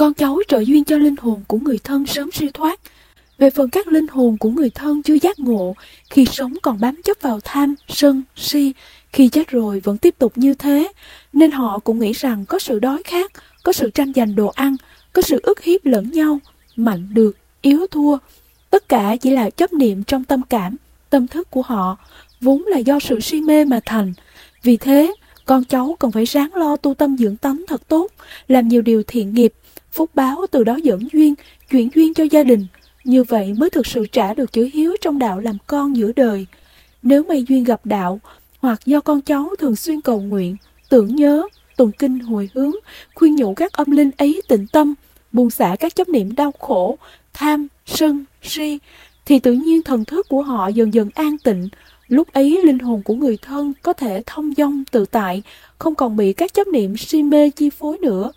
con cháu trợ duyên cho linh hồn của người thân sớm siêu thoát. Về phần các linh hồn của người thân chưa giác ngộ, khi sống còn bám chấp vào tham, sân, si, khi chết rồi vẫn tiếp tục như thế, nên họ cũng nghĩ rằng có sự đói khát, có sự tranh giành đồ ăn, có sự ức hiếp lẫn nhau, mạnh được, yếu thua. Tất cả chỉ là chấp niệm trong tâm cảm, tâm thức của họ, vốn là do sự si mê mà thành. Vì thế, con cháu cần phải ráng lo tu tâm dưỡng tánh thật tốt, làm nhiều điều thiện nghiệp, phúc báo từ đó dẫn duyên, chuyển duyên cho gia đình. Như vậy mới thực sự trả được chữ hiếu trong đạo làm con giữa đời. Nếu may duyên gặp đạo, hoặc do con cháu thường xuyên cầu nguyện, tưởng nhớ, tụng kinh hồi hướng, khuyên nhủ các âm linh ấy tịnh tâm, buông xả các chấp niệm đau khổ, tham, sân, si, thì tự nhiên thần thức của họ dần dần an tịnh. Lúc ấy linh hồn của người thân có thể thông dong tự tại, không còn bị các chấp niệm si mê chi phối nữa.